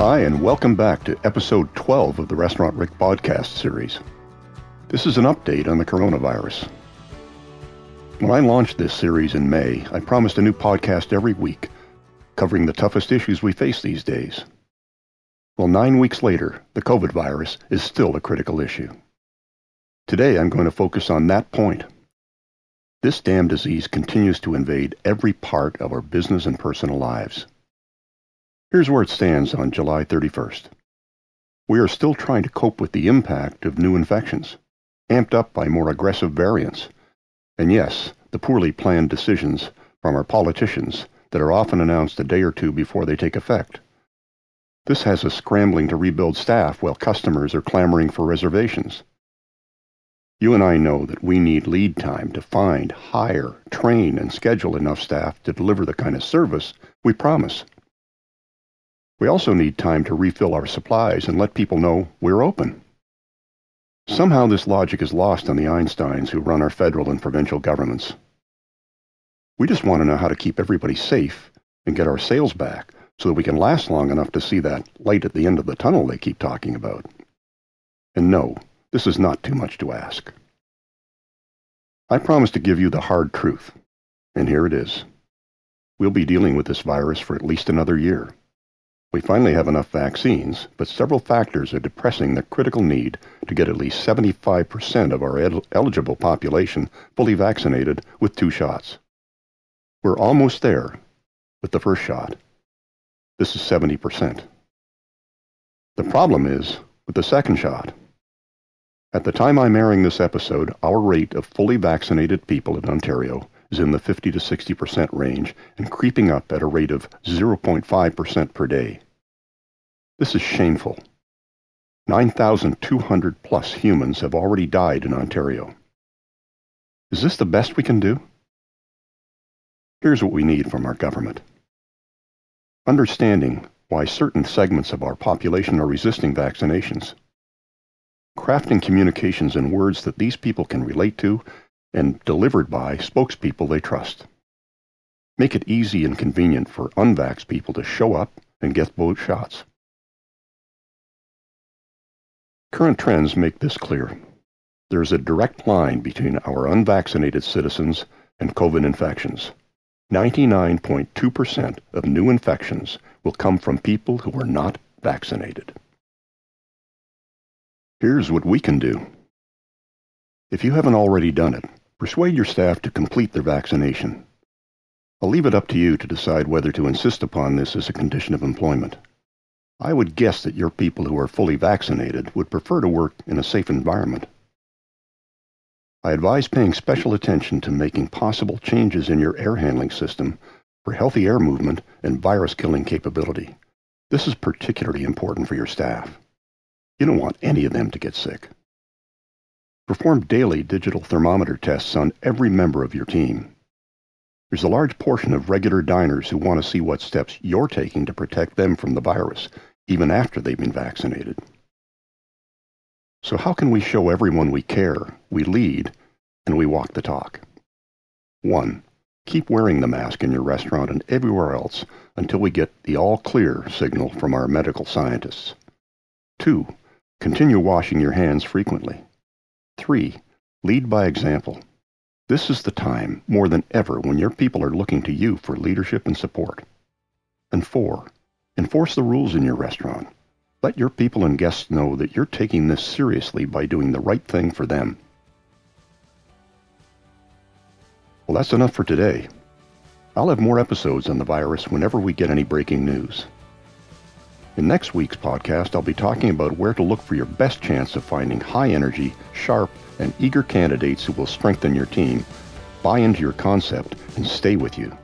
Hi, and welcome back to episode 12 of the Restaurant Rick podcast series. This is an update on the coronavirus. When I launched this series in May, I promised a new podcast every week, covering the toughest issues we face these days. Well, nine weeks later, the COVID virus is still a critical issue. Today, I'm going to focus on that point. This damn disease continues to invade every part of our business and personal lives. Here's where it stands on July 31st. We are still trying to cope with the impact of new infections, amped up by more aggressive variants. And yes, the poorly planned decisions from our politicians that are often announced a day or two before they take effect. This has us scrambling to rebuild staff while customers are clamoring for reservations. You and I know that we need lead time to find, hire, train, and schedule enough staff to deliver the kind of service we promise. We also need time to refill our supplies and let people know we're open. Somehow this logic is lost on the Einsteins who run our federal and provincial governments. We just want to know how to keep everybody safe and get our sales back so that we can last long enough to see that light at the end of the tunnel they keep talking about. And no, this is not too much to ask. I promise to give you the hard truth, and here it is. We'll be dealing with this virus for at least another year. We finally have enough vaccines, but several factors are depressing the critical need to get at least 75% of our el- eligible population fully vaccinated with two shots. We're almost there with the first shot. This is 70%. The problem is with the second shot. At the time I'm airing this episode, our rate of fully vaccinated people in Ontario is in the 50 to 60% range and creeping up at a rate of 0.5% per day. This is shameful. 9,200 plus humans have already died in Ontario. Is this the best we can do? Here's what we need from our government. Understanding why certain segments of our population are resisting vaccinations. Crafting communications in words that these people can relate to and delivered by spokespeople they trust. Make it easy and convenient for unvaxxed people to show up and get both shots. Current trends make this clear. There is a direct line between our unvaccinated citizens and COVID infections. 99.2% of new infections will come from people who are not vaccinated. Here's what we can do. If you haven't already done it, persuade your staff to complete their vaccination. I'll leave it up to you to decide whether to insist upon this as a condition of employment. I would guess that your people who are fully vaccinated would prefer to work in a safe environment. I advise paying special attention to making possible changes in your air handling system for healthy air movement and virus killing capability. This is particularly important for your staff. You don't want any of them to get sick. Perform daily digital thermometer tests on every member of your team. There's a large portion of regular diners who want to see what steps you're taking to protect them from the virus, even after they've been vaccinated. So how can we show everyone we care, we lead, and we walk the talk? 1. Keep wearing the mask in your restaurant and everywhere else until we get the all clear signal from our medical scientists. 2. Continue washing your hands frequently. 3. Lead by example. This is the time, more than ever, when your people are looking to you for leadership and support. And 4. Enforce the rules in your restaurant. Let your people and guests know that you're taking this seriously by doing the right thing for them. Well, that's enough for today. I'll have more episodes on the virus whenever we get any breaking news. In next week's podcast, I'll be talking about where to look for your best chance of finding high energy, sharp, and eager candidates who will strengthen your team, buy into your concept, and stay with you.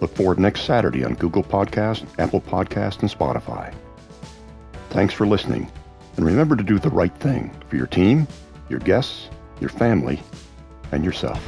Look forward next Saturday on Google Podcast, Apple Podcast, and Spotify. Thanks for listening, and remember to do the right thing for your team, your guests, your family, and yourself.